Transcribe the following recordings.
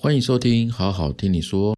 欢迎收听，好好听你说。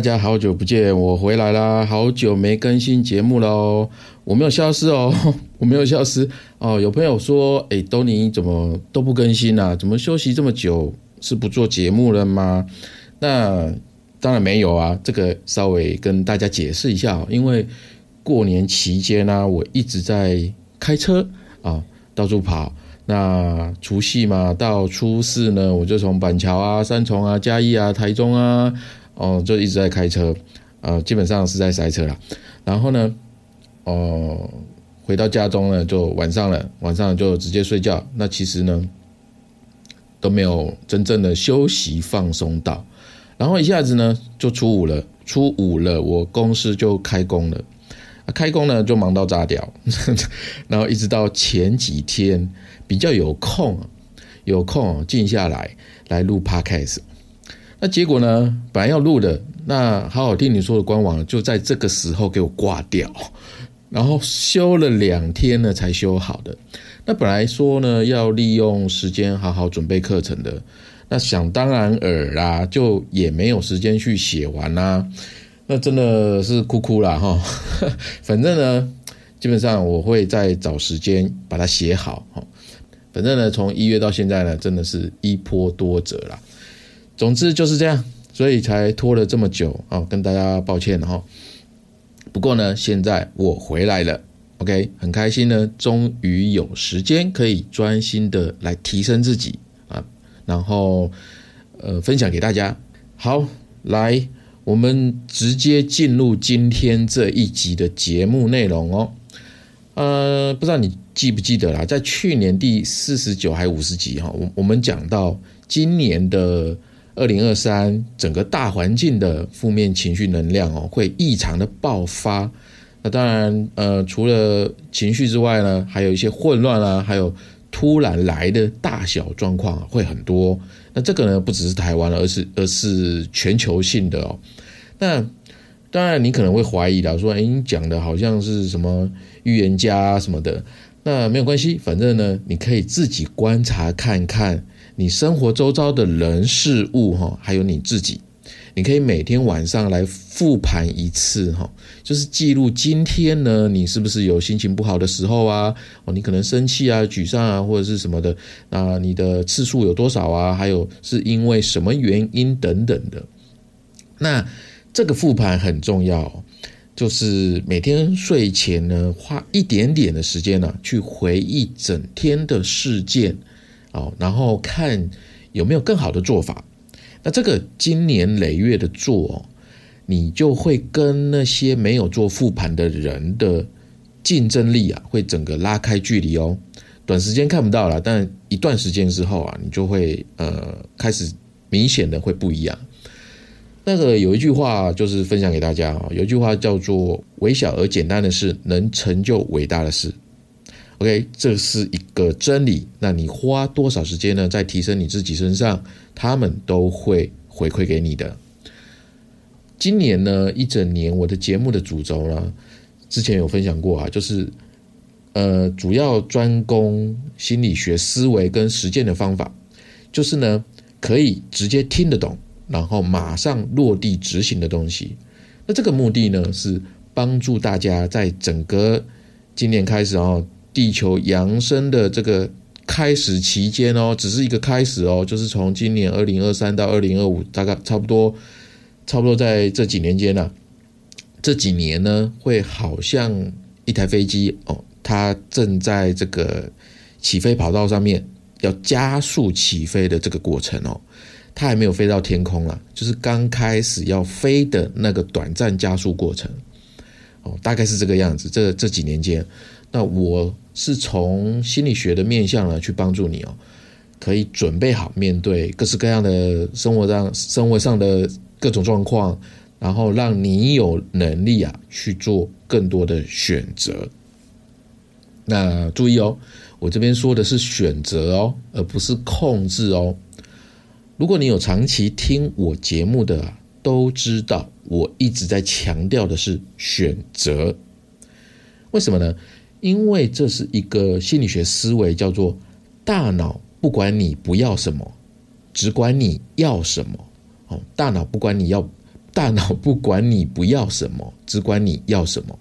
大家好久不见，我回来啦！好久没更新节目喽，我没有消失哦，我没有消失哦。有朋友说，哎，都你怎么都不更新啊？怎么休息这么久？是不做节目了吗？那当然没有啊，这个稍微跟大家解释一下，因为过年期间呢，我一直在开车啊，到处跑。那除夕嘛，到初四呢，我就从板桥啊、三重啊、嘉义啊、台中啊，哦，就一直在开车，呃，基本上是在塞车啦。然后呢，哦，回到家中呢，就晚上了，晚上就直接睡觉。那其实呢，都没有真正的休息放松到。然后一下子呢，就初五了，初五了，我公司就开工了，开工呢就忙到炸掉，然后一直到前几天。比较有空，有空静下来来录 podcast，那结果呢？本来要录的，那好好听你说的官网就在这个时候给我挂掉，然后修了两天呢才修好的。那本来说呢要利用时间好好准备课程的，那想当然尔啦，就也没有时间去写完啦。那真的是哭哭了哈。反正呢，基本上我会再找时间把它写好。反正呢，从一月到现在呢，真的是一波多折啦。总之就是这样，所以才拖了这么久啊，跟大家抱歉哈。不过呢，现在我回来了，OK，很开心呢，终于有时间可以专心的来提升自己啊，然后呃分享给大家。好，来，我们直接进入今天这一集的节目内容哦。呃，不知道你记不记得啦，在去年第四十九还五十集哈，我我们讲到今年的二零二三整个大环境的负面情绪能量哦，会异常的爆发。那当然，呃，除了情绪之外呢，还有一些混乱啊，还有突然来的大小状况会很多。那这个呢，不只是台湾而是而是全球性的哦。那当然，你可能会怀疑的，说，哎，你讲的好像是什么预言家什么的，那没有关系，反正呢，你可以自己观察看看你生活周遭的人事物哈，还有你自己，你可以每天晚上来复盘一次哈，就是记录今天呢，你是不是有心情不好的时候啊？哦，你可能生气啊、沮丧啊，或者是什么的，那你的次数有多少啊？还有是因为什么原因等等的，那。这个复盘很重要，就是每天睡前呢，花一点点的时间呢，去回忆整天的事件，哦，然后看有没有更好的做法。那这个今年累月的做，哦你就会跟那些没有做复盘的人的竞争力啊，会整个拉开距离哦。短时间看不到了，但一段时间之后啊，你就会呃开始明显的会不一样。那个有一句话就是分享给大家啊，有一句话叫做“微小而简单的事能成就伟大的事”。OK，这是一个真理。那你花多少时间呢，在提升你自己身上，他们都会回馈给你的。今年呢，一整年我的节目的主轴呢，之前有分享过啊，就是呃，主要专攻心理学思维跟实践的方法，就是呢，可以直接听得懂。然后马上落地执行的东西，那这个目的呢是帮助大家在整个今年开始哦，地球扬升的这个开始期间哦，只是一个开始哦，就是从今年二零二三到二零二五，大概差不多，差不多在这几年间呢，这几年呢会好像一台飞机哦，它正在这个起飞跑道上面要加速起飞的这个过程哦。它还没有飞到天空了，就是刚开始要飞的那个短暂加速过程。哦，大概是这个样子。这这几年间，那我是从心理学的面向呢去帮助你哦，可以准备好面对各式各样的生活上生活上的各种状况，然后让你有能力啊去做更多的选择。那注意哦，我这边说的是选择哦，而不是控制哦。如果你有长期听我节目的，都知道我一直在强调的是选择。为什么呢？因为这是一个心理学思维，叫做大脑不管你不要什么，只管你要什么。哦，大脑不管你要，大脑不管你不要什么，只管你要什么。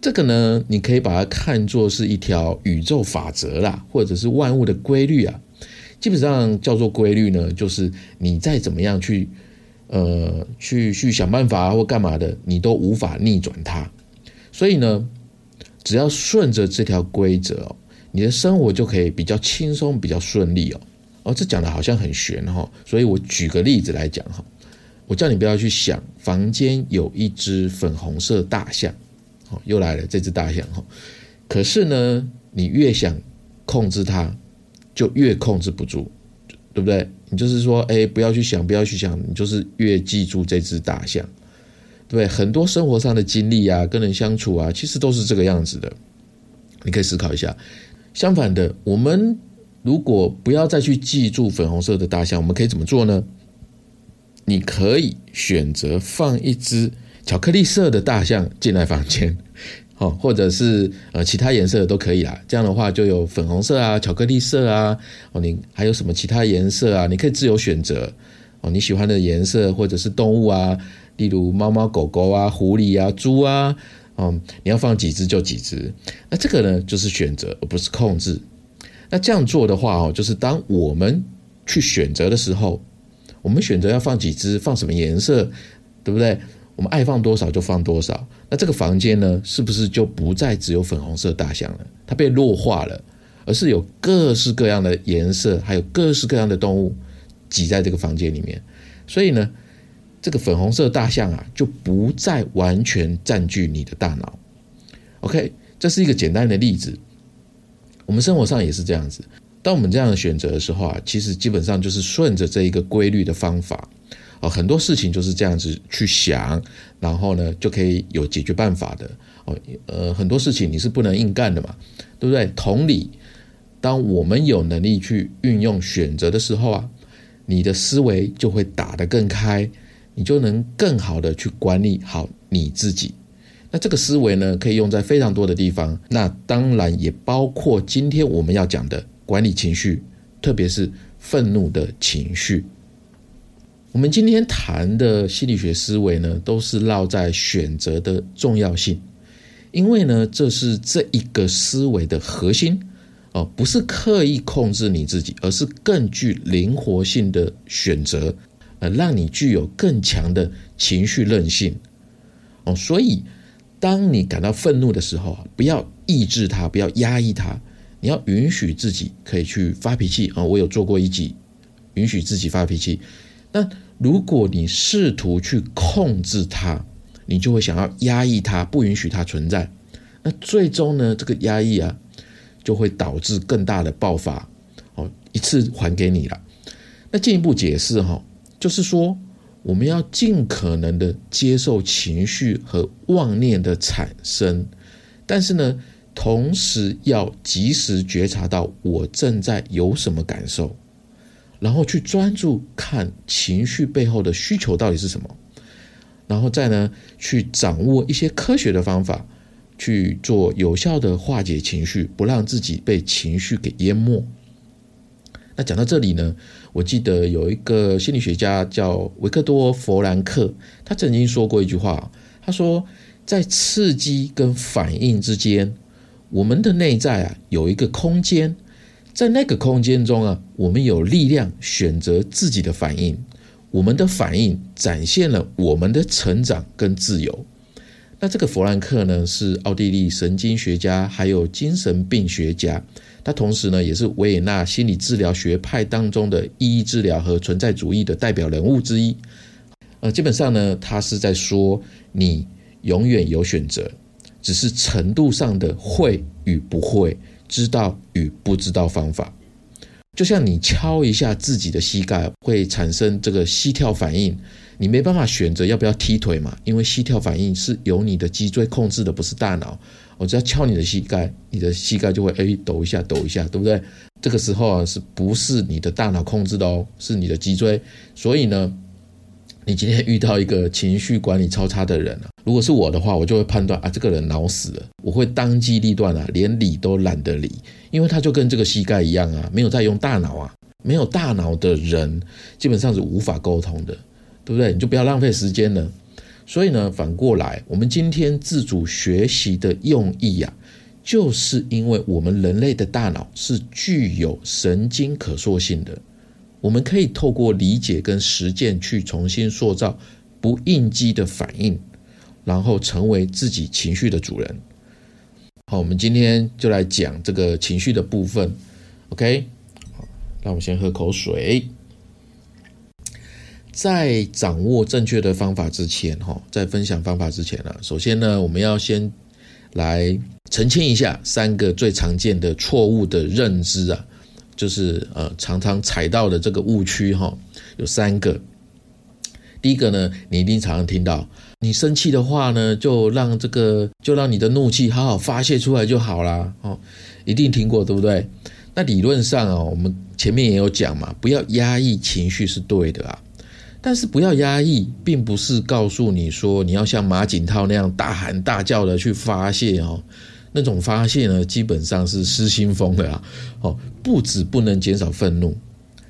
这个呢，你可以把它看作是一条宇宙法则啦，或者是万物的规律啊。基本上叫做规律呢，就是你再怎么样去，呃，去去想办法或干嘛的，你都无法逆转它。所以呢，只要顺着这条规则哦，你的生活就可以比较轻松、比较顺利哦。哦，这讲的好像很玄哈，所以我举个例子来讲哈，我叫你不要去想房间有一只粉红色大象。哦，又来了这只大象哈，可是呢，你越想控制它，就越控制不住，对不对？你就是说，哎，不要去想，不要去想，你就是越记住这只大象，对不对？很多生活上的经历啊，跟人相处啊，其实都是这个样子的。你可以思考一下。相反的，我们如果不要再去记住粉红色的大象，我们可以怎么做呢？你可以选择放一只。巧克力色的大象进来房间，哦，或者是呃其他颜色的都可以啦。这样的话就有粉红色啊、巧克力色啊，哦，你还有什么其他颜色啊？你可以自由选择哦，你喜欢的颜色或者是动物啊，例如猫猫狗狗啊、狐狸啊、猪啊，哦，你要放几只就几只。那这个呢就是选择，而不是控制。那这样做的话哦，就是当我们去选择的时候，我们选择要放几只、放什么颜色，对不对？我们爱放多少就放多少，那这个房间呢，是不是就不再只有粉红色大象了？它被弱化了，而是有各式各样的颜色，还有各式各样的动物挤在这个房间里面。所以呢，这个粉红色大象啊，就不再完全占据你的大脑。OK，这是一个简单的例子。我们生活上也是这样子。当我们这样选择的时候啊，其实基本上就是顺着这一个规律的方法。哦，很多事情就是这样子去想，然后呢就可以有解决办法的。哦，呃，很多事情你是不能硬干的嘛，对不对？同理，当我们有能力去运用选择的时候啊，你的思维就会打得更开，你就能更好的去管理好你自己。那这个思维呢，可以用在非常多的地方，那当然也包括今天我们要讲的管理情绪，特别是愤怒的情绪。我们今天谈的心理学思维呢，都是绕在选择的重要性，因为呢，这是这一个思维的核心哦，不是刻意控制你自己，而是更具灵活性的选择，呃，让你具有更强的情绪韧性哦。所以，当你感到愤怒的时候啊，不要抑制它，不要压抑它，你要允许自己可以去发脾气啊。我有做过一集，允许自己发脾气，那。如果你试图去控制它，你就会想要压抑它，不允许它存在。那最终呢，这个压抑啊，就会导致更大的爆发。哦，一次还给你了。那进一步解释哈，就是说我们要尽可能的接受情绪和妄念的产生，但是呢，同时要及时觉察到我正在有什么感受。然后去专注看情绪背后的需求到底是什么，然后再呢去掌握一些科学的方法，去做有效的化解情绪，不让自己被情绪给淹没。那讲到这里呢，我记得有一个心理学家叫维克多·弗兰克，他曾经说过一句话，他说在刺激跟反应之间，我们的内在啊有一个空间。在那个空间中啊，我们有力量选择自己的反应，我们的反应展现了我们的成长跟自由。那这个弗兰克呢，是奥地利神经学家，还有精神病学家。他同时呢，也是维也纳心理治疗学派当中的意义治疗和存在主义的代表人物之一。呃，基本上呢，他是在说，你永远有选择，只是程度上的会与不会，知道与不知道方法。就像你敲一下自己的膝盖，会产生这个膝跳反应。你没办法选择要不要踢腿嘛？因为膝跳反应是由你的脊椎控制的，不是大脑。我只要敲你的膝盖，你的膝盖就会哎抖一下，抖一下，对不对？这个时候啊，是不是你的大脑控制的哦？是你的脊椎。所以呢，你今天遇到一个情绪管理超差的人啊，如果是我的话，我就会判断啊，这个人脑死了，我会当机立断啊，连理都懒得理，因为他就跟这个膝盖一样啊，没有在用大脑啊，没有大脑的人基本上是无法沟通的。对不对？你就不要浪费时间了。所以呢，反过来，我们今天自主学习的用意呀，就是因为我们人类的大脑是具有神经可塑性的，我们可以透过理解跟实践去重新塑造不应激的反应，然后成为自己情绪的主人。好，我们今天就来讲这个情绪的部分。OK，好，那我们先喝口水。在掌握正确的方法之前，哈，在分享方法之前呢，首先呢，我们要先来澄清一下三个最常见的错误的认知啊，就是呃常常踩到的这个误区哈，有三个。第一个呢，你一定常常听到，你生气的话呢，就让这个就让你的怒气好好发泄出来就好啦。哦，一定听过对不对？那理论上哦，我们前面也有讲嘛，不要压抑情绪是对的啊。但是不要压抑，并不是告诉你说你要像马景涛那样大喊大叫的去发泄哦，那种发泄呢，基本上是失心疯的啊！哦，不止不能减少愤怒，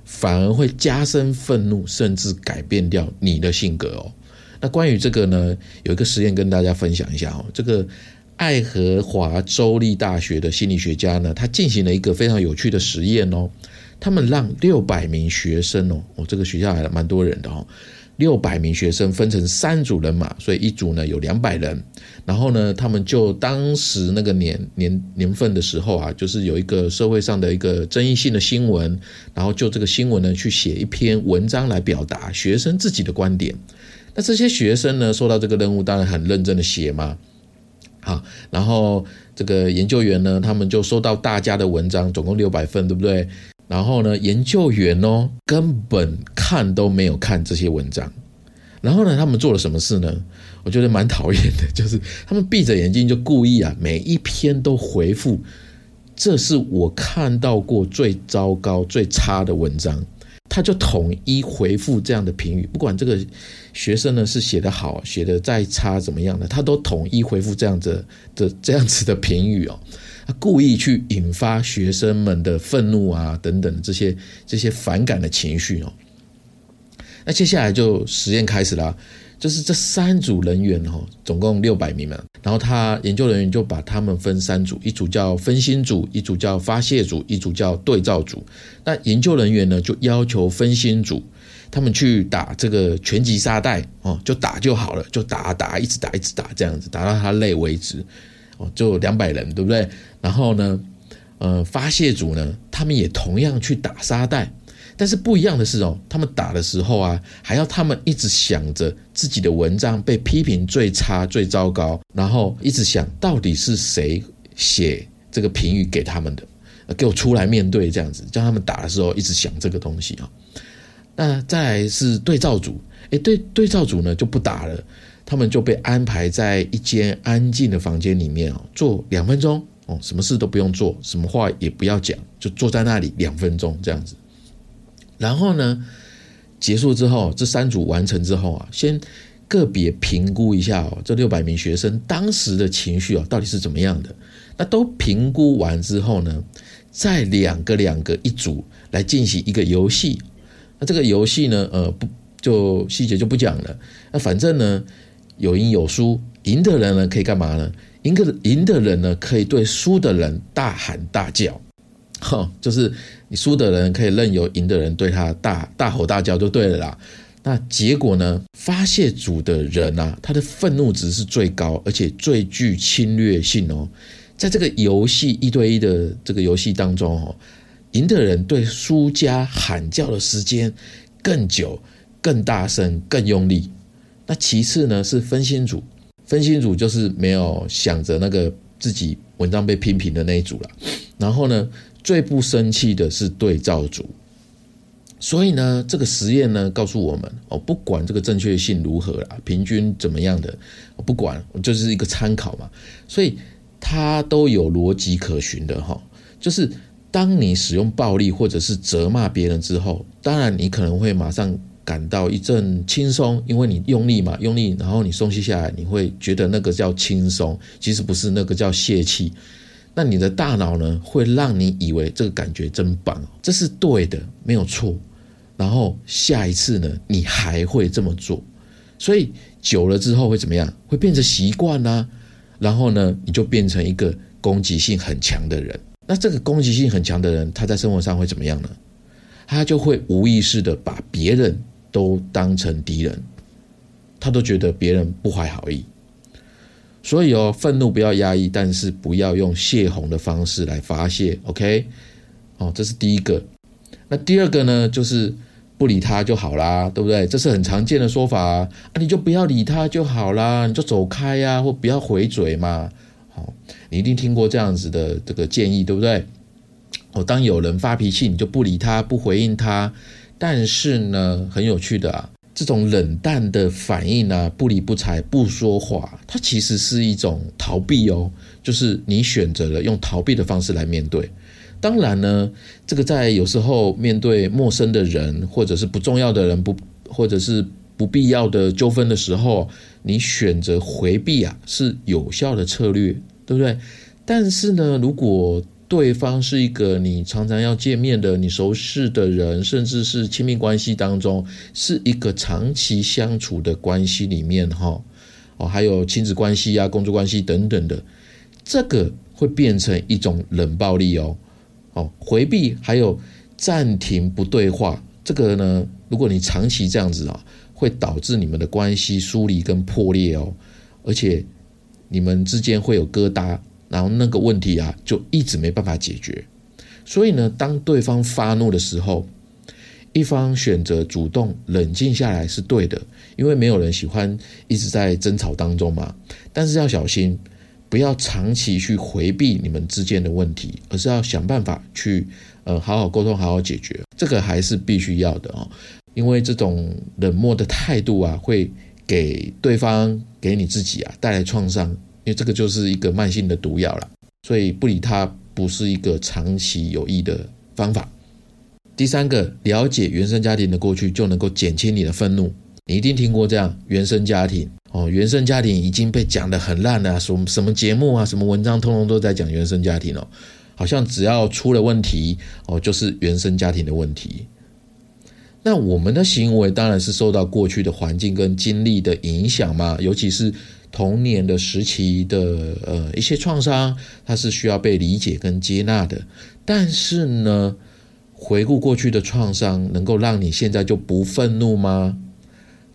反而会加深愤怒，甚至改变掉你的性格哦。那关于这个呢，有一个实验跟大家分享一下哦。这个爱荷华州立大学的心理学家呢，他进行了一个非常有趣的实验哦。他们让六百名学生哦，哦，这个学校还蛮多人的哦，六百名学生分成三组人马，所以一组呢有两百人。然后呢，他们就当时那个年年年份的时候啊，就是有一个社会上的一个争议性的新闻，然后就这个新闻呢去写一篇文章来表达学生自己的观点。那这些学生呢，受到这个任务，当然很认真的写嘛。好，然后这个研究员呢，他们就收到大家的文章，总共六百份，对不对？然后呢，研究员哦，根本看都没有看这些文章。然后呢，他们做了什么事呢？我觉得蛮讨厌的，就是他们闭着眼睛就故意啊，每一篇都回复，这是我看到过最糟糕、最差的文章。他就统一回复这样的评语，不管这个学生呢是写的好、写的再差怎么样的，他都统一回复这样子的这样子的评语哦。他故意去引发学生们的愤怒啊，等等这些这些反感的情绪哦。那接下来就实验开始了，就是这三组人员哦，总共六百名嘛。然后他研究人员就把他们分三组，一组叫分心组，一组叫发泄组，一组叫对照组。那研究人员呢，就要求分心组他们去打这个拳击沙袋哦，就打就好了，就打打，一直打一直打，这样子打到他累为止。哦，就两百人，对不对？然后呢，呃，发泄组呢，他们也同样去打沙袋，但是不一样的是哦，他们打的时候啊，还要他们一直想着自己的文章被批评最差、最糟糕，然后一直想到底是谁写这个评语给他们的，给我出来面对这样子，叫他们打的时候一直想这个东西啊。那再来是对照组，诶，对对照组呢就不打了。他们就被安排在一间安静的房间里面哦，坐两分钟哦，什么事都不用做，什么话也不要讲，就坐在那里两分钟这样子。然后呢，结束之后，这三组完成之后啊，先个别评估一下哦，这六百名学生当时的情绪哦，到底是怎么样的？那都评估完之后呢，再两个两个一组来进行一个游戏。那这个游戏呢，呃，不就细节就不讲了。那反正呢。有赢有输，赢的人呢可以干嘛呢？赢的赢的人呢可以对输的人大喊大叫，哈，就是你输的人可以任由赢的人对他大大吼大叫就对了啦。那结果呢？发泄组的人啊，他的愤怒值是最高，而且最具侵略性哦。在这个游戏一对一的这个游戏当中哦，赢的人对输家喊叫的时间更久、更大声、更用力。那其次呢是分心组，分心组就是没有想着那个自己文章被批评的那一组了。然后呢，最不生气的是对照组。所以呢，这个实验呢告诉我们哦，不管这个正确性如何啦，平均怎么样的，不管就是一个参考嘛。所以它都有逻辑可循的哈。就是当你使用暴力或者是责骂别人之后，当然你可能会马上感到一阵轻松，因为你用力嘛，用力，然后你松懈下来，你会觉得那个叫轻松，其实不是那个叫泄气。那你的大脑呢，会让你以为这个感觉真棒，这是对的，没有错。然后下一次呢，你还会这么做，所以久了之后会怎么样？会变成习惯呢？然后呢，你就变成一个攻击性很强的人。那这个攻击性很强的人，他在生活上会怎么样呢？他就会无意识的把别人都当成敌人，他都觉得别人不怀好意。所以哦，愤怒不要压抑，但是不要用泄洪的方式来发泄。OK，哦，这是第一个。那第二个呢，就是不理他就好啦，对不对？这是很常见的说法啊，你就不要理他就好啦，你就走开呀，或不要回嘴嘛。好，你一定听过这样子的这个建议，对不对？哦，当有人发脾气，你就不理他，不回应他。但是呢，很有趣的啊。这种冷淡的反应呢，不理不睬、不说话，它其实是一种逃避哦，就是你选择了用逃避的方式来面对。当然呢，这个在有时候面对陌生的人，或者是不重要的人，不或者是不必要的纠纷的时候，你选择回避啊，是有效的策略，对不对？但是呢，如果对方是一个你常常要见面的、你熟识的人，甚至是亲密关系当中，是一个长期相处的关系里面，哈，哦，还有亲子关系啊、工作关系等等的，这个会变成一种冷暴力哦，哦，回避还有暂停不对话，这个呢，如果你长期这样子啊，会导致你们的关系疏离跟破裂哦，而且你们之间会有疙瘩。然后那个问题啊，就一直没办法解决。所以呢，当对方发怒的时候，一方选择主动冷静下来是对的，因为没有人喜欢一直在争吵当中嘛。但是要小心，不要长期去回避你们之间的问题，而是要想办法去呃好好沟通，好好解决。这个还是必须要的哦，因为这种冷漠的态度啊，会给对方、给你自己啊带来创伤。因为这个就是一个慢性的毒药了，所以不理它不是一个长期有益的方法。第三个，了解原生家庭的过去就能够减轻你的愤怒。你一定听过这样原生家庭哦，原生家庭已经被讲得很烂了，什么什么节目啊，什么文章，通通都在讲原生家庭哦，好像只要出了问题哦，就是原生家庭的问题。那我们的行为当然是受到过去的环境跟经历的影响嘛，尤其是。童年的时期的呃一些创伤，它是需要被理解跟接纳的。但是呢，回顾过去的创伤，能够让你现在就不愤怒吗？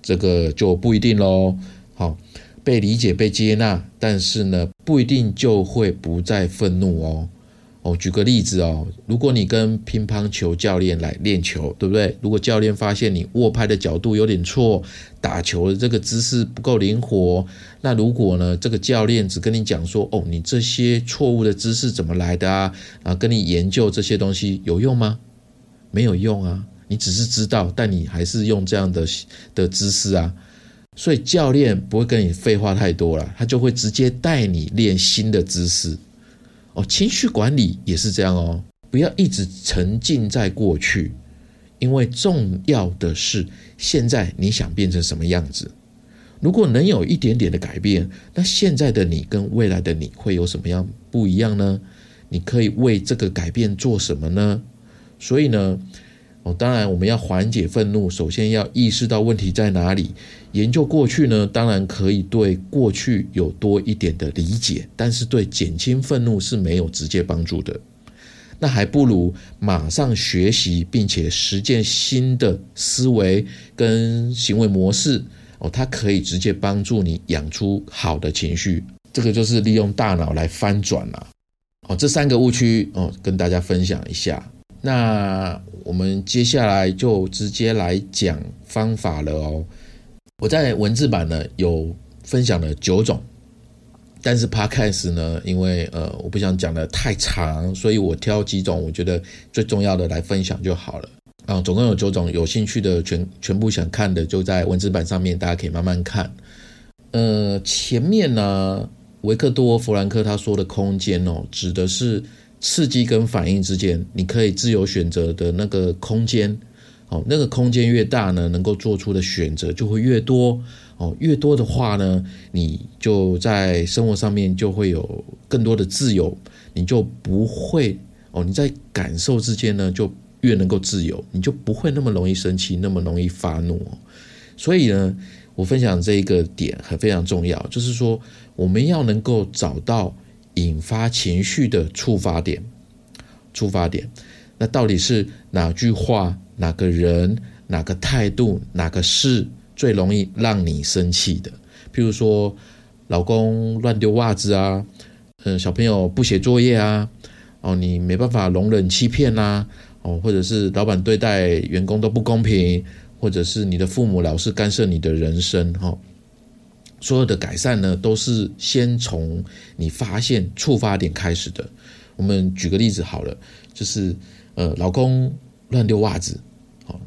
这个就不一定喽。好，被理解、被接纳，但是呢，不一定就会不再愤怒哦。哦，举个例子哦，如果你跟乒乓球教练来练球，对不对？如果教练发现你握拍的角度有点错，打球的这个姿势不够灵活，那如果呢，这个教练只跟你讲说，哦，你这些错误的姿势怎么来的啊？啊，跟你研究这些东西有用吗？没有用啊，你只是知道，但你还是用这样的的姿势啊。所以教练不会跟你废话太多了，他就会直接带你练新的姿势。哦，情绪管理也是这样哦，不要一直沉浸在过去，因为重要的是现在你想变成什么样子。如果能有一点点的改变，那现在的你跟未来的你会有什么样不一样呢？你可以为这个改变做什么呢？所以呢？哦，当然，我们要缓解愤怒，首先要意识到问题在哪里。研究过去呢，当然可以对过去有多一点的理解，但是对减轻愤怒是没有直接帮助的。那还不如马上学习并且实践新的思维跟行为模式哦，它可以直接帮助你养出好的情绪。这个就是利用大脑来翻转了。哦，这三个误区哦，跟大家分享一下。那我们接下来就直接来讲方法了哦。我在文字版呢有分享了九种，但是 Podcast 呢，因为呃我不想讲的太长，所以我挑几种我觉得最重要的来分享就好了。啊，总共有九种，有兴趣的全全部想看的就在文字版上面，大家可以慢慢看。呃，前面呢。维克多·弗兰克他说的空间哦，指的是刺激跟反应之间，你可以自由选择的那个空间。哦，那个空间越大呢，能够做出的选择就会越多。哦，越多的话呢，你就在生活上面就会有更多的自由，你就不会哦，你在感受之间呢，就越能够自由，你就不会那么容易生气，那么容易发怒。所以呢。我分享这一个点很非常重要，就是说我们要能够找到引发情绪的触发点，触发点，那到底是哪句话、哪个人、哪个态度、哪个事最容易让你生气的？譬如说，老公乱丢袜子啊，嗯，小朋友不写作业啊，哦，你没办法容忍欺骗呐，哦，或者是老板对待员工都不公平。或者是你的父母老是干涉你的人生，哈，所有的改善呢，都是先从你发现触发点开始的。我们举个例子好了，就是呃，老公乱丢袜子，好，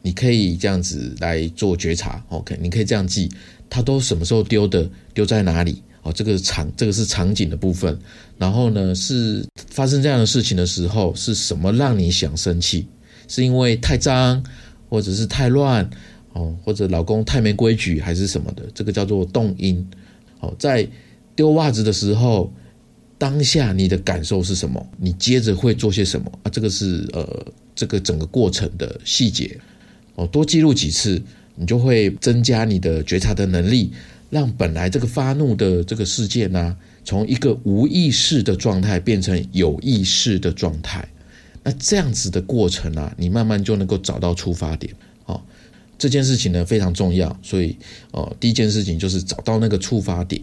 你可以这样子来做觉察，OK，你可以这样记，他都什么时候丢的，丢在哪里？哦，这个场，这个是场景的部分。然后呢，是发生这样的事情的时候，是什么让你想生气？是因为太脏？或者是太乱哦，或者老公太没规矩，还是什么的，这个叫做动因。哦，在丢袜子的时候，当下你的感受是什么？你接着会做些什么啊？这个是呃，这个整个过程的细节哦，多记录几次，你就会增加你的觉察的能力，让本来这个发怒的这个事件呢，从一个无意识的状态变成有意识的状态。那这样子的过程啊，你慢慢就能够找到出发点。哦，这件事情呢非常重要，所以哦，第一件事情就是找到那个触发点，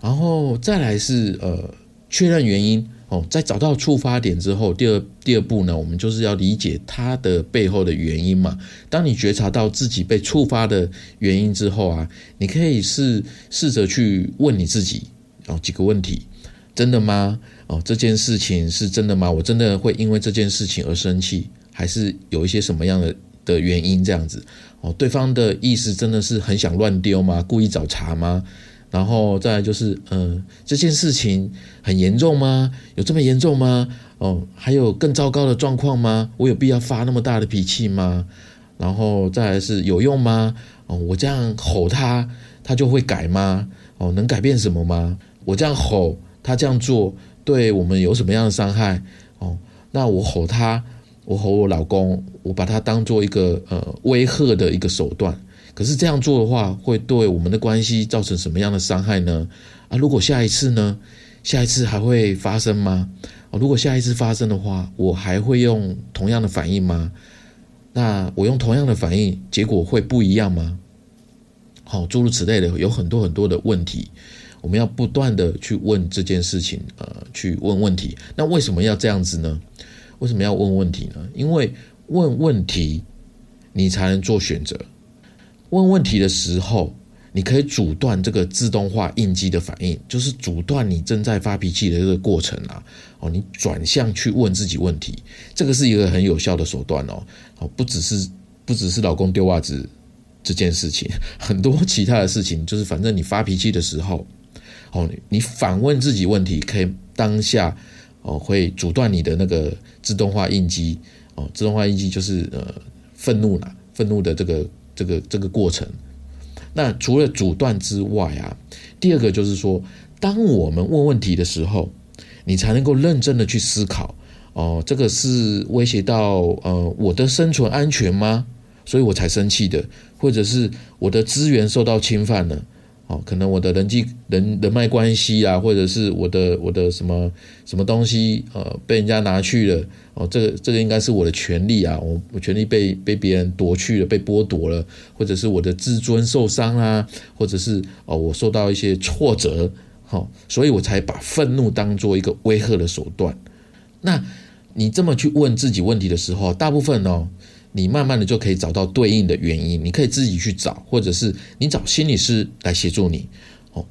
然后再来是呃确认原因。在找到触发点之后，第二第二步呢，我们就是要理解它的背后的原因嘛。当你觉察到自己被触发的原因之后啊，你可以试试着去问你自己哦几个问题：真的吗？哦，这件事情是真的吗？我真的会因为这件事情而生气，还是有一些什么样的的原因这样子？哦，对方的意思真的是很想乱丢吗？故意找茬吗？然后再来就是，嗯，这件事情很严重吗？有这么严重吗？哦，还有更糟糕的状况吗？我有必要发那么大的脾气吗？然后再来是有用吗？哦，我这样吼他，他就会改吗？哦，能改变什么吗？我这样吼，他这样做。对我们有什么样的伤害？哦，那我吼他，我吼我老公，我把他当做一个呃威吓的一个手段。可是这样做的话，会对我们的关系造成什么样的伤害呢？啊，如果下一次呢？下一次还会发生吗？哦，如果下一次发生的话，我还会用同样的反应吗？那我用同样的反应，结果会不一样吗？好，诸如此类的，有很多很多的问题。我们要不断的去问这件事情，呃，去问问题。那为什么要这样子呢？为什么要问问题呢？因为问问题，你才能做选择。问问题的时候，你可以阻断这个自动化应激的反应，就是阻断你正在发脾气的这个过程啊。哦，你转向去问自己问题，这个是一个很有效的手段哦。哦，不只是不只是老公丢袜子这件事情，很多其他的事情，就是反正你发脾气的时候。哦，你反问自己问题，可以当下哦，会阻断你的那个自动化应激哦，自动化应激就是呃愤怒啦，愤怒的这个这个这个过程。那除了阻断之外啊，第二个就是说，当我们问问题的时候，你才能够认真的去思考哦，这个是威胁到呃我的生存安全吗？所以我才生气的，或者是我的资源受到侵犯了。哦，可能我的人际人人脉关系啊，或者是我的我的什么什么东西呃被人家拿去了哦，这个这个应该是我的权利啊，我我权利被被别人夺去了，被剥夺了，或者是我的自尊受伤啊，或者是哦我受到一些挫折，好，所以我才把愤怒当做一个威吓的手段。那你这么去问自己问题的时候，大部分哦。你慢慢的就可以找到对应的原因，你可以自己去找，或者是你找心理师来协助你。哦，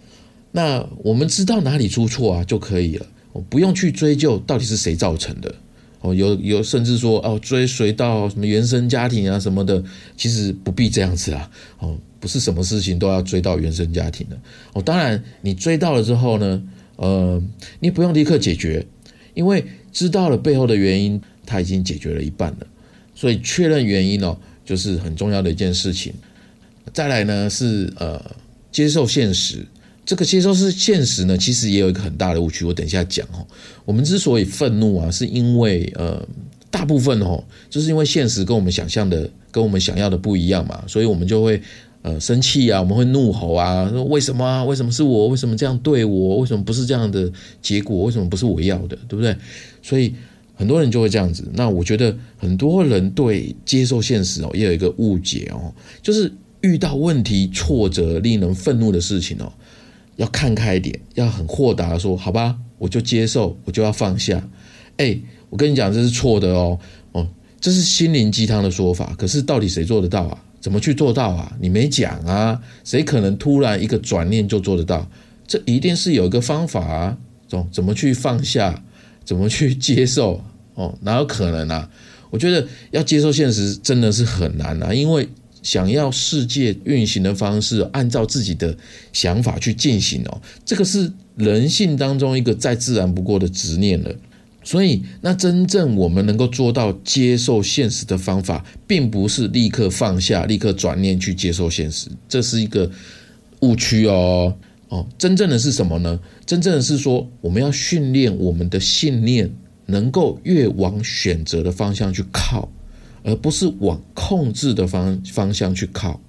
那我们知道哪里出错啊就可以了，不用去追究到底是谁造成的。哦，有有甚至说哦追随到什么原生家庭啊什么的，其实不必这样子啊。哦，不是什么事情都要追到原生家庭的。哦，当然你追到了之后呢，呃，你不用立刻解决，因为知道了背后的原因，他已经解决了一半了。所以确认原因哦，就是很重要的一件事情。再来呢是呃接受现实，这个接受是现实呢，其实也有一个很大的误区。我等一下讲哦。我们之所以愤怒啊，是因为呃大部分哦，就是因为现实跟我们想象的、跟我们想要的不一样嘛，所以我们就会呃生气啊，我们会怒吼啊，说为什么啊？为什么是我？为什么这样对我？为什么不是这样的结果？为什么不是我要的？对不对？所以。很多人就会这样子，那我觉得很多人对接受现实哦，也有一个误解哦，就是遇到问题、挫折、令人愤怒的事情哦，要看开一点，要很豁达的说，好吧，我就接受，我就要放下。哎，我跟你讲，这是错的哦，哦，这是心灵鸡汤的说法，可是到底谁做得到啊？怎么去做到啊？你没讲啊？谁可能突然一个转念就做得到？这一定是有一个方法啊，怎怎么去放下？怎么去接受哦？哪有可能啊？我觉得要接受现实真的是很难啊，因为想要世界运行的方式按照自己的想法去进行哦，这个是人性当中一个再自然不过的执念了。所以，那真正我们能够做到接受现实的方法，并不是立刻放下、立刻转念去接受现实，这是一个误区哦。哦，真正的是什么呢？真正的是说，我们要训练我们的信念，能够越往选择的方向去靠，而不是往控制的方方向去靠。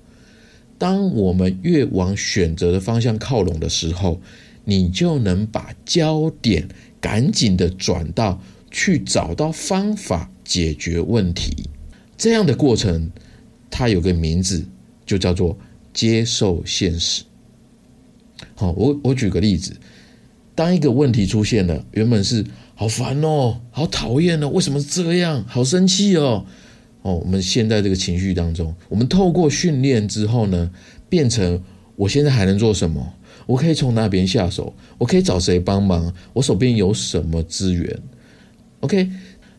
当我们越往选择的方向靠拢的时候，你就能把焦点赶紧的转到去找到方法解决问题。这样的过程，它有个名字，就叫做接受现实。好，我我举个例子，当一个问题出现了，原本是好烦哦，好讨厌哦，为什么这样？好生气哦，哦，我们现在这个情绪当中，我们透过训练之后呢，变成我现在还能做什么？我可以从哪边下手？我可以找谁帮忙？我手边有什么资源？OK，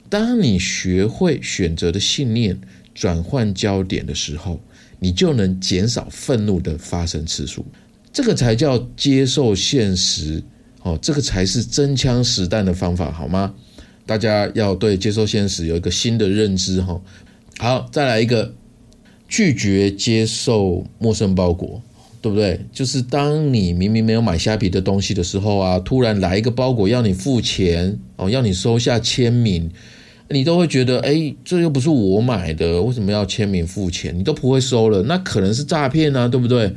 当你学会选择的信念转换焦点的时候，你就能减少愤怒的发生次数。这个才叫接受现实，哦，这个才是真枪实弹的方法，好吗？大家要对接受现实有一个新的认知，哈。好，再来一个，拒绝接受陌生包裹，对不对？就是当你明明没有买虾皮的东西的时候啊，突然来一个包裹要你付钱，哦，要你收下签名，你都会觉得，哎，这又不是我买的，为什么要签名付钱？你都不会收了，那可能是诈骗啊，对不对？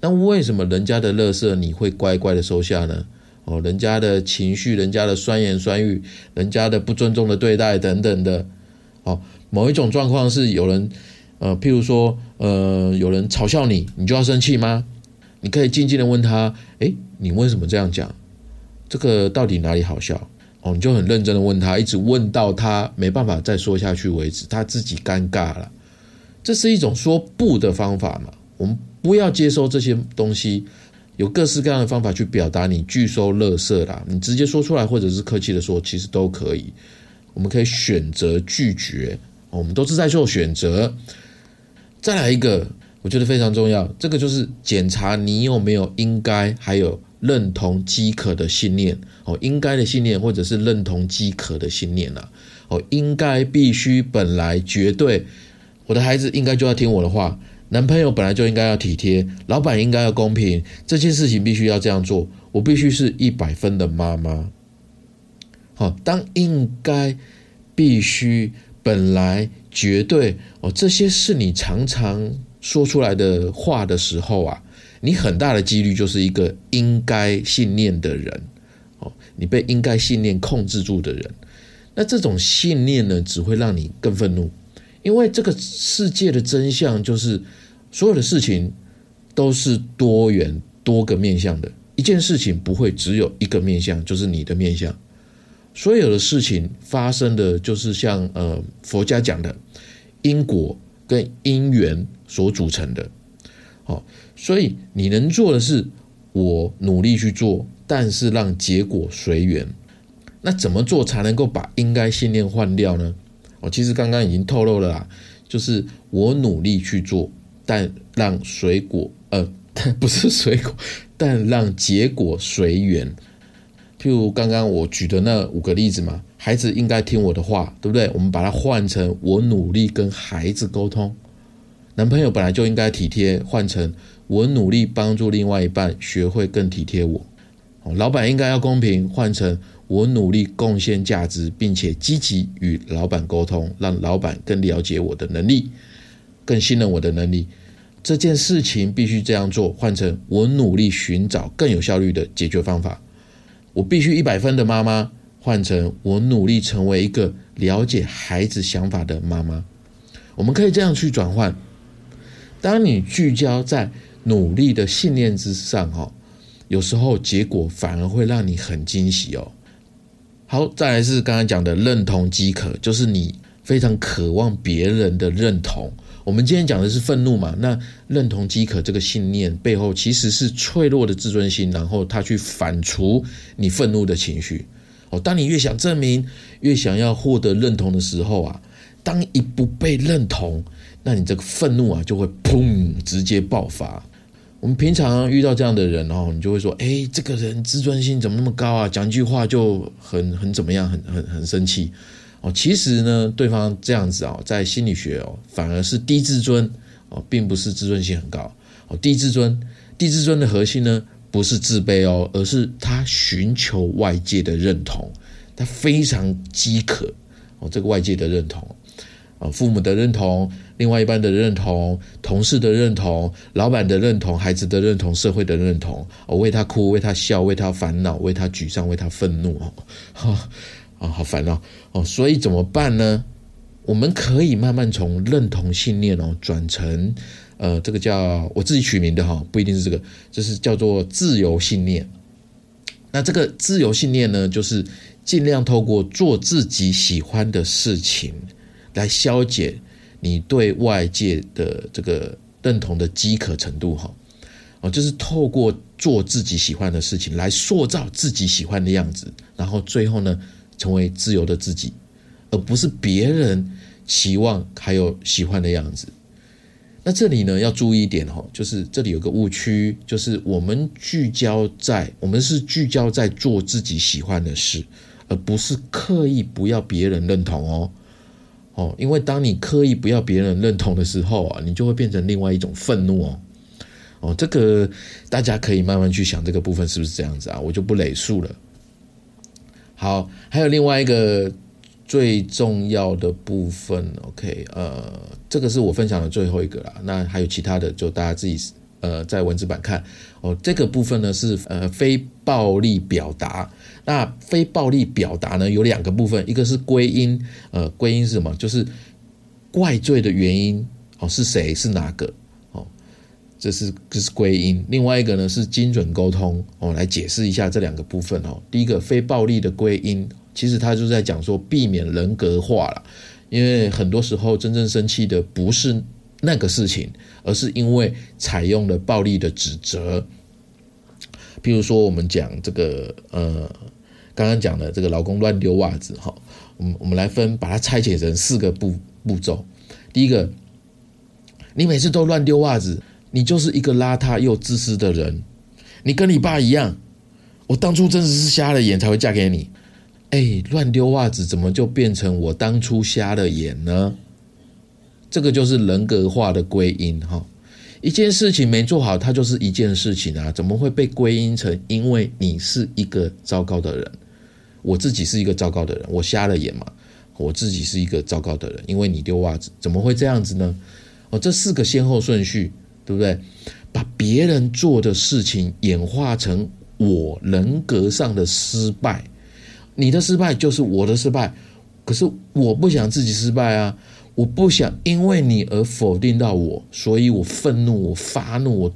那为什么人家的乐色你会乖乖的收下呢？哦，人家的情绪、人家的酸言酸语、人家的不尊重的对待等等的，哦，某一种状况是有人，呃，譬如说，呃，有人嘲笑你，你就要生气吗？你可以静静的问他，诶，你为什么这样讲？这个到底哪里好笑？哦，你就很认真的问他，一直问到他没办法再说下去为止，他自己尴尬了。这是一种说不的方法嘛？我们。不要接收这些东西，有各式各样的方法去表达你拒收垃圾啦。你直接说出来，或者是客气的说，其实都可以。我们可以选择拒绝，我们都是在做选择。再来一个，我觉得非常重要，这个就是检查你有没有应该还有认同饥渴的信念哦，应该的信念或者是认同饥渴的信念呐。哦，应该必须本来绝对，我的孩子应该就要听我的话。男朋友本来就应该要体贴，老板应该要公平，这件事情必须要这样做。我必须是一百分的妈妈。好，当应该、必须、本来、绝对哦，这些是你常常说出来的话的时候啊，你很大的几率就是一个应该信念的人，哦，你被应该信念控制住的人。那这种信念呢，只会让你更愤怒，因为这个世界的真相就是，所有的事情都是多元多个面向的，一件事情不会只有一个面向，就是你的面向。所有的事情发生的就是像呃佛家讲的因果跟因缘所组成的，好，所以你能做的是我努力去做，但是让结果随缘。那怎么做才能够把应该信念换掉呢？哦，其实刚刚已经透露了啦，就是我努力去做，但让水果呃但 不是水果，但让结果随缘。譬如刚刚我举的那五个例子嘛，孩子应该听我的话，对不对？我们把它换成我努力跟孩子沟通。男朋友本来就应该体贴，换成我努力帮助另外一半学会更体贴我。老板应该要公平，换成我努力贡献价值，并且积极与老板沟通，让老板更了解我的能力，更信任我的能力。这件事情必须这样做，换成我努力寻找更有效率的解决方法。我必须一百分的妈妈，换成我努力成为一个了解孩子想法的妈妈。我们可以这样去转换。当你聚焦在努力的信念之上，哈，有时候结果反而会让你很惊喜哦。好，再来是刚刚讲的认同饥渴，就是你非常渴望别人的认同。我们今天讲的是愤怒嘛？那认同饥渴这个信念背后，其实是脆弱的自尊心，然后他去反刍你愤怒的情绪。哦，当你越想证明，越想要获得认同的时候啊，当一不被认同，那你这个愤怒啊就会砰直接爆发。我们平常遇到这样的人哦，你就会说：哎，这个人自尊心怎么那么高啊？讲一句话就很很怎么样，很很很生气。哦，其实呢，对方这样子啊，在心理学哦，反而是低自尊哦，并不是自尊心很高哦。低自尊，低自尊的核心呢，不是自卑哦，而是他寻求外界的认同，他非常饥渴哦，这个外界的认同啊，父母的认同，另外一半的认同，同事的认同，老板的认同，孩子的认同，社会的认同，我为他哭，为他笑，为他烦恼，为他沮丧，为他愤怒哦，啊，好烦哦！哦，所以怎么办呢？我们可以慢慢从认同信念哦，转成呃，这个叫我自己取名的哈，不一定是这个，就是叫做自由信念。那这个自由信念呢，就是尽量透过做自己喜欢的事情，来消解你对外界的这个认同的饥渴程度哈。哦，就是透过做自己喜欢的事情，来塑造自己喜欢的样子，然后最后呢。成为自由的自己，而不是别人期望还有喜欢的样子。那这里呢要注意一点哈，就是这里有个误区，就是我们聚焦在我们是聚焦在做自己喜欢的事，而不是刻意不要别人认同哦。哦，因为当你刻意不要别人认同的时候啊，你就会变成另外一种愤怒哦。哦，这个大家可以慢慢去想这个部分是不是这样子啊？我就不累述了。好，还有另外一个最重要的部分，OK，呃，这个是我分享的最后一个啦。那还有其他的，就大家自己呃在文字版看哦。这个部分呢是呃非暴力表达。那非暴力表达呢有两个部分，一个是归因，呃，归因是什么？就是怪罪的原因哦，是谁？是哪个？这是这是归因，另外一个呢是精准沟通我哦，来解释一下这两个部分哦。第一个非暴力的归因，其实他就在讲说避免人格化了，因为很多时候真正生气的不是那个事情，而是因为采用了暴力的指责。譬如说我们讲这个呃，刚刚讲的这个老公乱丢袜子哈，我们我们来分把它拆解成四个步步骤。第一个，你每次都乱丢袜子。你就是一个邋遢又自私的人，你跟你爸一样。我当初真的是瞎了眼才会嫁给你。哎，乱丢袜子怎么就变成我当初瞎了眼呢？这个就是人格化的归因哈。一件事情没做好，它就是一件事情啊，怎么会被归因成因为你是一个糟糕的人？我自己是一个糟糕的人，我瞎了眼嘛。我自己是一个糟糕的人，因为你丢袜子，怎么会这样子呢？哦，这四个先后顺序。对不对？把别人做的事情演化成我人格上的失败，你的失败就是我的失败。可是我不想自己失败啊！我不想因为你而否定到我，所以我愤怒，我发怒，我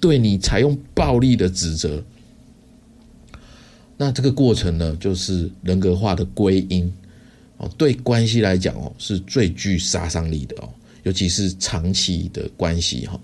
对你采用暴力的指责。那这个过程呢，就是人格化的归因哦，对关系来讲哦，是最具杀伤力的哦，尤其是长期的关系哈。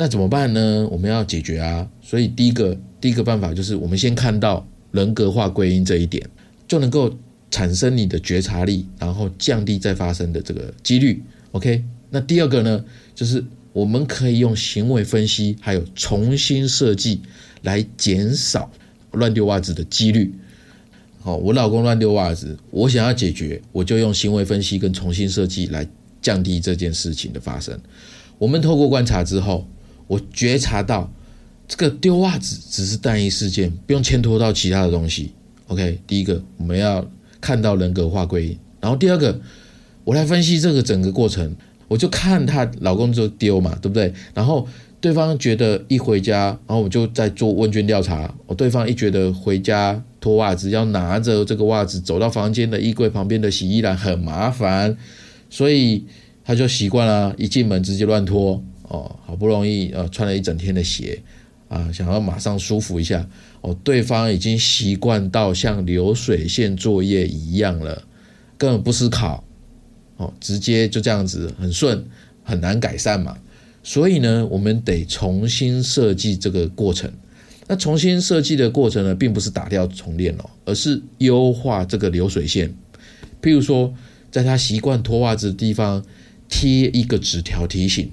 那怎么办呢？我们要解决啊！所以第一个第一个办法就是，我们先看到人格化归因这一点，就能够产生你的觉察力，然后降低再发生的这个几率。OK，那第二个呢，就是我们可以用行为分析，还有重新设计来减少。乱丢袜子的几率，好，我老公乱丢袜子，我想要解决，我就用行为分析跟重新设计来降低这件事情的发生。我们透过观察之后，我觉察到这个丢袜子只是单一事件，不用牵拖到其他的东西。OK，第一个我们要看到人格化归因，然后第二个我来分析这个整个过程，我就看她老公就丢嘛，对不对？然后。对方觉得一回家，然后我就在做问卷调查。我对方一觉得回家脱袜子要拿着这个袜子走到房间的衣柜旁边的洗衣篮很麻烦，所以他就习惯了，一进门直接乱脱。哦，好不容易呃穿了一整天的鞋啊，想要马上舒服一下。哦，对方已经习惯到像流水线作业一样了，根本不思考，哦，直接就这样子很顺，很难改善嘛。所以呢，我们得重新设计这个过程。那重新设计的过程呢，并不是打掉重练哦，而是优化这个流水线。譬如说，在他习惯脱袜子的地方贴一个纸条提醒，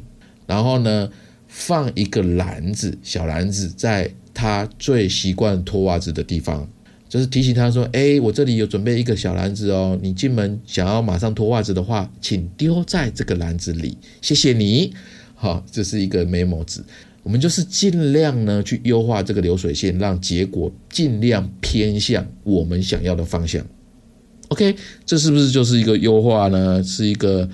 然后呢，放一个篮子小篮子在他最习惯脱袜子的地方，就是提醒他说：“哎，我这里有准备一个小篮子哦，你进门想要马上脱袜子的话，请丢在这个篮子里，谢谢你。”好，这是一个 memo 纸，我们就是尽量呢去优化这个流水线，让结果尽量偏向我们想要的方向。OK，这是不是就是一个优化呢？是一个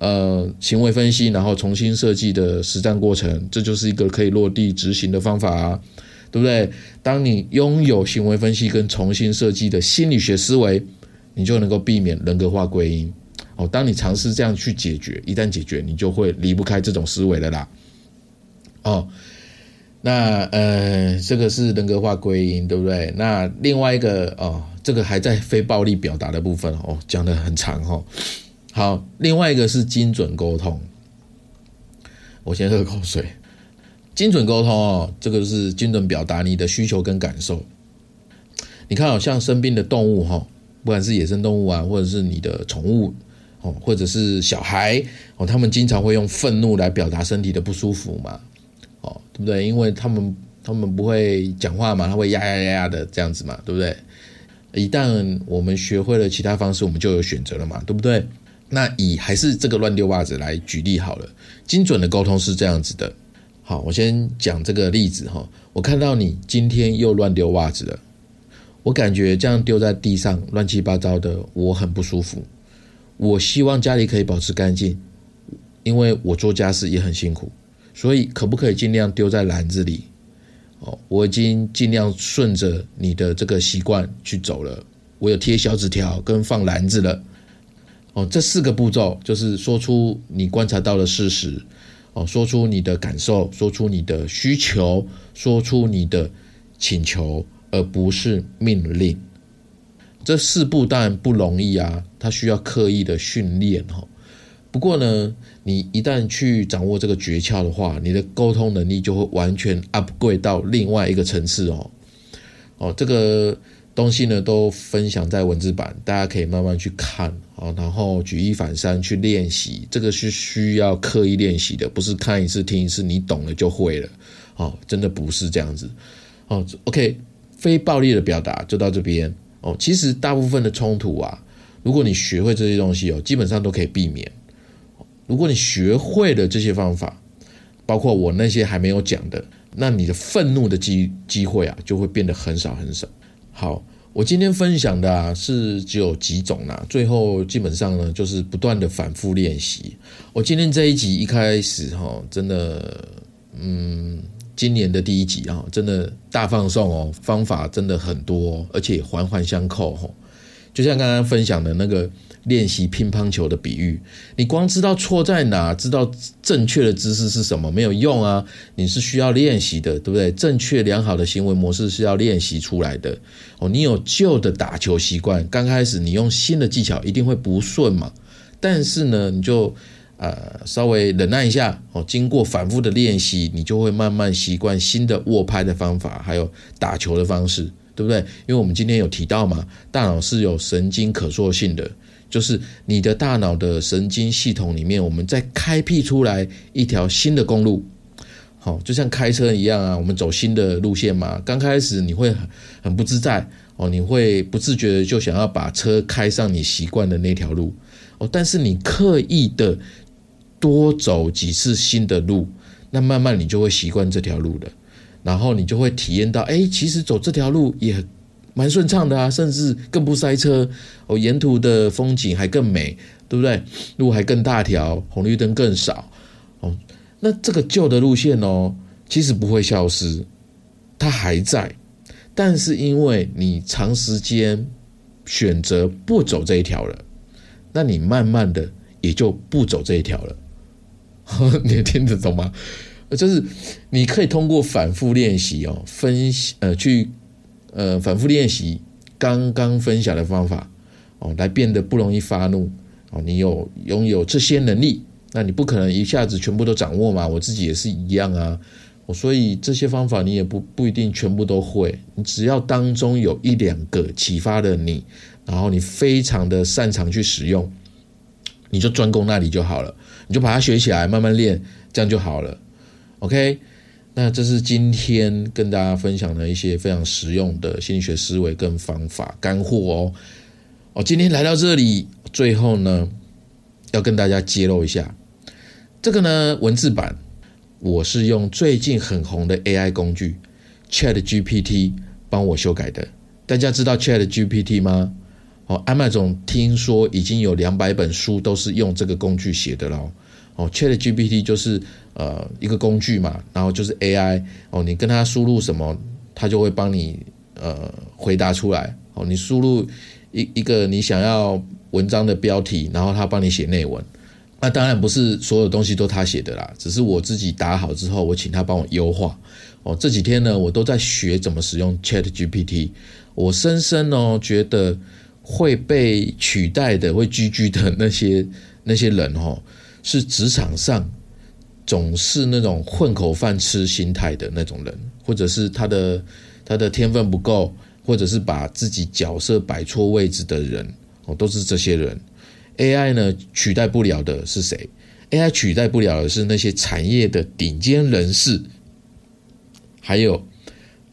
呃行为分析，然后重新设计的实战过程，这就是一个可以落地执行的方法，对不对？当你拥有行为分析跟重新设计的心理学思维，你就能够避免人格化归因。哦，当你尝试这样去解决，一旦解决，你就会离不开这种思维的啦。哦，那呃，这个是人格化归因，对不对？那另外一个哦，这个还在非暴力表达的部分哦，讲的很长哈。好，另外一个是精准沟通。我先喝口水。精准沟通哦，这个是精准表达你的需求跟感受。你看，好像生病的动物哈，不管是野生动物啊，或者是你的宠物。哦，或者是小孩哦，他们经常会用愤怒来表达身体的不舒服嘛，哦，对不对？因为他们他们不会讲话嘛，他会呀呀呀呀的这样子嘛，对不对？一旦我们学会了其他方式，我们就有选择了嘛，对不对？那以还是这个乱丢袜子来举例好了，精准的沟通是这样子的。好，我先讲这个例子哈，我看到你今天又乱丢袜子了，我感觉这样丢在地上乱七八糟的，我很不舒服。我希望家里可以保持干净，因为我做家事也很辛苦，所以可不可以尽量丢在篮子里？哦，我已经尽量顺着你的这个习惯去走了。我有贴小纸条跟放篮子了。哦，这四个步骤就是说出你观察到的事实，哦，说出你的感受，说出你的需求，说出你的请求，而不是命令。这四步当然不容易啊，它需要刻意的训练哈。不过呢，你一旦去掌握这个诀窍的话，你的沟通能力就会完全 upgrade 到另外一个层次哦。哦，这个东西呢都分享在文字版，大家可以慢慢去看啊，然后举一反三去练习。这个是需要刻意练习的，不是看一次听一次你懂了就会了。哦，真的不是这样子。哦，OK，非暴力的表达就到这边。哦，其实大部分的冲突啊，如果你学会这些东西哦，基本上都可以避免。如果你学会了这些方法，包括我那些还没有讲的，那你的愤怒的机机会啊，就会变得很少很少。好，我今天分享的啊是只有几种啦，最后基本上呢就是不断的反复练习。我今天这一集一开始哈，真的，嗯，今年的第一集啊，真的大放送哦，方法真的很多，而且环环相扣哈。就像刚刚分享的那个练习乒乓球的比喻，你光知道错在哪，知道正确的姿势是什么没有用啊，你是需要练习的，对不对？正确良好的行为模式是要练习出来的哦。你有旧的打球习惯，刚开始你用新的技巧一定会不顺嘛，但是呢，你就呃稍微忍耐一下哦，经过反复的练习，你就会慢慢习惯新的握拍的方法，还有打球的方式。对不对？因为我们今天有提到嘛，大脑是有神经可塑性的，就是你的大脑的神经系统里面，我们在开辟出来一条新的公路。好，就像开车一样啊，我们走新的路线嘛。刚开始你会很很不自在哦，你会不自觉的就想要把车开上你习惯的那条路哦，但是你刻意的多走几次新的路，那慢慢你就会习惯这条路的。然后你就会体验到，哎，其实走这条路也蛮顺畅的啊，甚至更不塞车哦，沿途的风景还更美，对不对？路还更大条，红绿灯更少哦。那这个旧的路线哦，其实不会消失，它还在，但是因为你长时间选择不走这一条了，那你慢慢的也就不走这一条了。你听得懂吗？就是你可以通过反复练习哦，分析呃去呃反复练习刚刚分享的方法哦，来变得不容易发怒哦。你有拥有这些能力，那你不可能一下子全部都掌握嘛。我自己也是一样啊。我所以这些方法你也不不一定全部都会，你只要当中有一两个启发了你，然后你非常的擅长去使用，你就专攻那里就好了，你就把它学起来，慢慢练，这样就好了。OK，那这是今天跟大家分享的一些非常实用的心理学思维跟方法干货哦。哦，今天来到这里，最后呢，要跟大家揭露一下，这个呢文字版，我是用最近很红的 AI 工具 Chat GPT 帮我修改的。大家知道 Chat GPT 吗？哦，安麦总听说已经有两百本书都是用这个工具写的了。哦，Chat GPT 就是呃一个工具嘛，然后就是 AI 哦，你跟他输入什么，他就会帮你呃回答出来。哦，你输入一一个你想要文章的标题，然后他帮你写内文。那当然不是所有东西都他写的啦，只是我自己打好之后，我请他帮我优化。哦，这几天呢，我都在学怎么使用 Chat GPT。我深深哦觉得会被取代的、会居居的那些那些人哦。是职场上总是那种混口饭吃心态的那种人，或者是他的他的天分不够，或者是把自己角色摆错位置的人，哦，都是这些人。AI 呢取代不了的是谁？AI 取代不了的是那些产业的顶尖人士，还有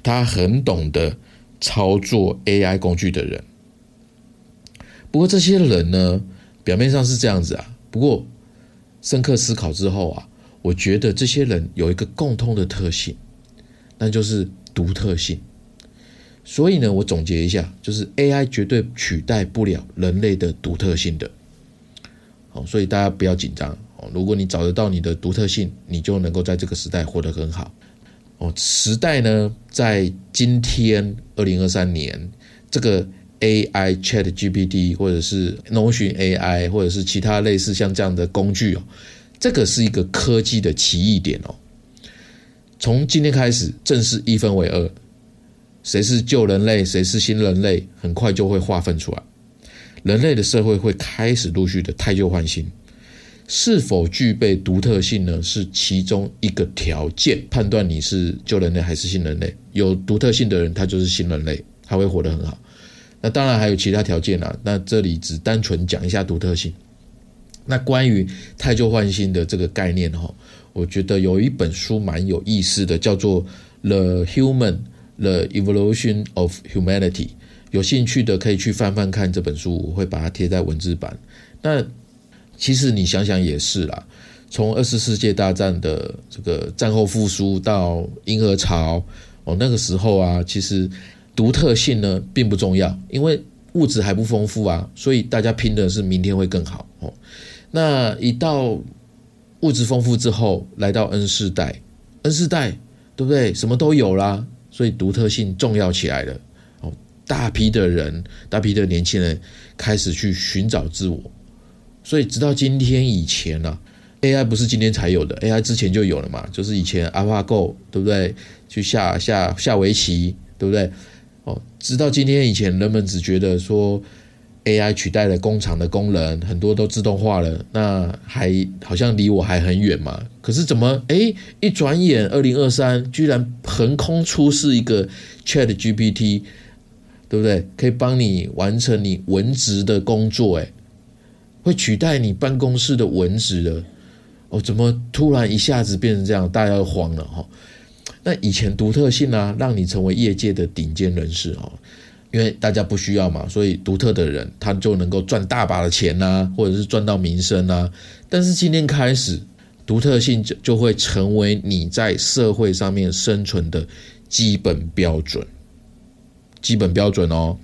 他很懂得操作 AI 工具的人。不过这些人呢，表面上是这样子啊，不过。深刻思考之后啊，我觉得这些人有一个共通的特性，那就是独特性。所以呢，我总结一下，就是 AI 绝对取代不了人类的独特性的。好，所以大家不要紧张哦。如果你找得到你的独特性，你就能够在这个时代活得很好。哦，时代呢，在今天二零二三年，这个 AI Chat GPT 或者是 Notion AI 或者是其他类似像这样的工具哦，这个是一个科技的奇异点哦。从今天开始正式一分为二，谁是旧人类，谁是新人类，很快就会划分出来。人类的社会会开始陆续的汰旧换新，是否具备独特性呢？是其中一个条件，判断你是旧人类还是新人类。有独特性的人，他就是新人类，他会活得很好。那当然还有其他条件啦，那这里只单纯讲一下独特性。那关于太旧换新的这个概念哈，我觉得有一本书蛮有意思的，叫做《The Human: The Evolution of Humanity》。有兴趣的可以去翻翻看这本书，我会把它贴在文字版。那其实你想想也是啦，从二次世界大战的这个战后复苏到婴儿潮哦，那个时候啊，其实。独特性呢并不重要，因为物质还不丰富啊，所以大家拼的是明天会更好哦。那一到物质丰富之后，来到 N 世代，N 世代对不对？什么都有啦，所以独特性重要起来了哦。大批的人，大批的年轻人开始去寻找自我，所以直到今天以前呢，AI 不是今天才有的，AI 之前就有了嘛，就是以前 AlphaGo 对不对？去下下下围棋对不对？哦，直到今天以前，人们只觉得说。AI 取代了工厂的工人，很多都自动化了，那还好像离我还很远嘛。可是怎么哎，一转眼二零二三，居然横空出世一个 Chat GPT，对不对？可以帮你完成你文职的工作，哎，会取代你办公室的文职的。哦，怎么突然一下子变成这样？大家都慌了哈。那以前独特性呢，让你成为业界的顶尖人士哦。因为大家不需要嘛，所以独特的人他就能够赚大把的钱呐，或者是赚到名声呐。但是今天开始，独特性就就会成为你在社会上面生存的基本标准。基本标准哦，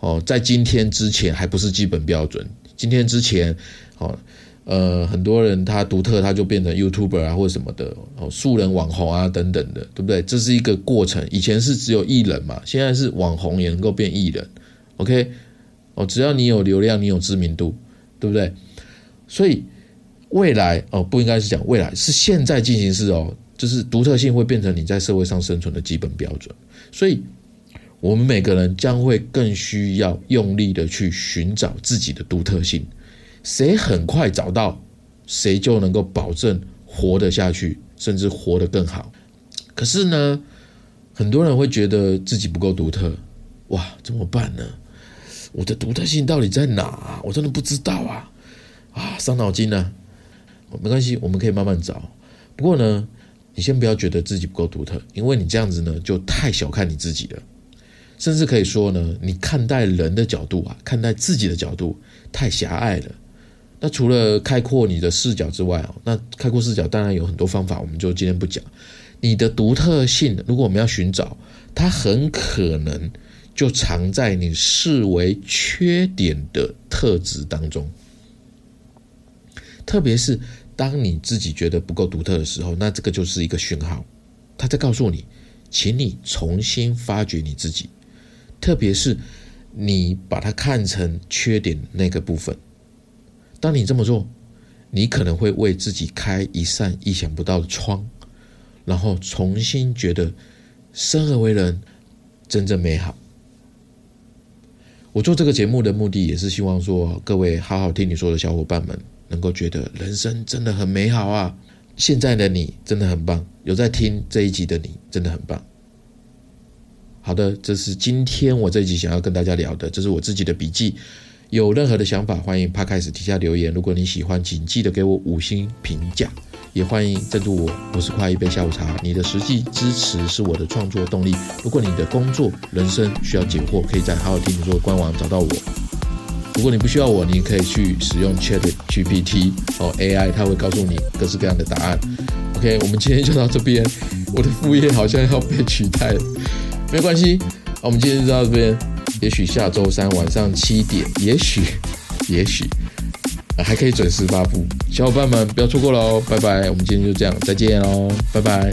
哦，在今天之前还不是基本标准，今天之前，哦。呃，很多人他独特，他就变成 YouTuber 啊，或者什么的哦，素人网红啊等等的，对不对？这是一个过程。以前是只有艺人嘛，现在是网红也能够变艺人。OK，哦，只要你有流量，你有知名度，对不对？所以未来哦，不应该是讲未来，是现在进行式哦，就是独特性会变成你在社会上生存的基本标准。所以，我们每个人将会更需要用力的去寻找自己的独特性。谁很快找到，谁就能够保证活得下去，甚至活得更好。可是呢，很多人会觉得自己不够独特，哇，怎么办呢？我的独特性到底在哪？我真的不知道啊！啊，伤脑筋呢。没关系，我们可以慢慢找。不过呢，你先不要觉得自己不够独特，因为你这样子呢，就太小看你自己了。甚至可以说呢，你看待人的角度啊，看待自己的角度太狭隘了。那除了开阔你的视角之外哦，那开阔视角当然有很多方法，我们就今天不讲。你的独特性，如果我们要寻找，它很可能就藏在你视为缺点的特质当中。特别是当你自己觉得不够独特的时候，那这个就是一个讯号，他在告诉你，请你重新发掘你自己。特别是你把它看成缺点那个部分。当你这么做，你可能会为自己开一扇意想不到的窗，然后重新觉得生而为人真正美好。我做这个节目的目的，也是希望说，各位好好听你说的小伙伴们，能够觉得人生真的很美好啊！现在的你真的很棒，有在听这一集的你真的很棒。好的，这是今天我这一集想要跟大家聊的，这是我自己的笔记。有任何的想法，欢迎趴开始底下留言。如果你喜欢，请记得给我五星评价，也欢迎赞助我我是快一杯下午茶。你的实际支持是我的创作动力。如果你的工作、人生需要解惑，可以在好好听你说官网找到我。如果你不需要我，你可以去使用 Chat GPT 哦 AI，它会告诉你各式各样的答案。OK，我们今天就到这边。我的副业好像要被取代了，没关系，我们今天就到这边。也许下周三晚上七点，也许，也许，还可以准时发布。小伙伴们不要错过喽，拜拜！我们今天就这样，再见喽，拜拜。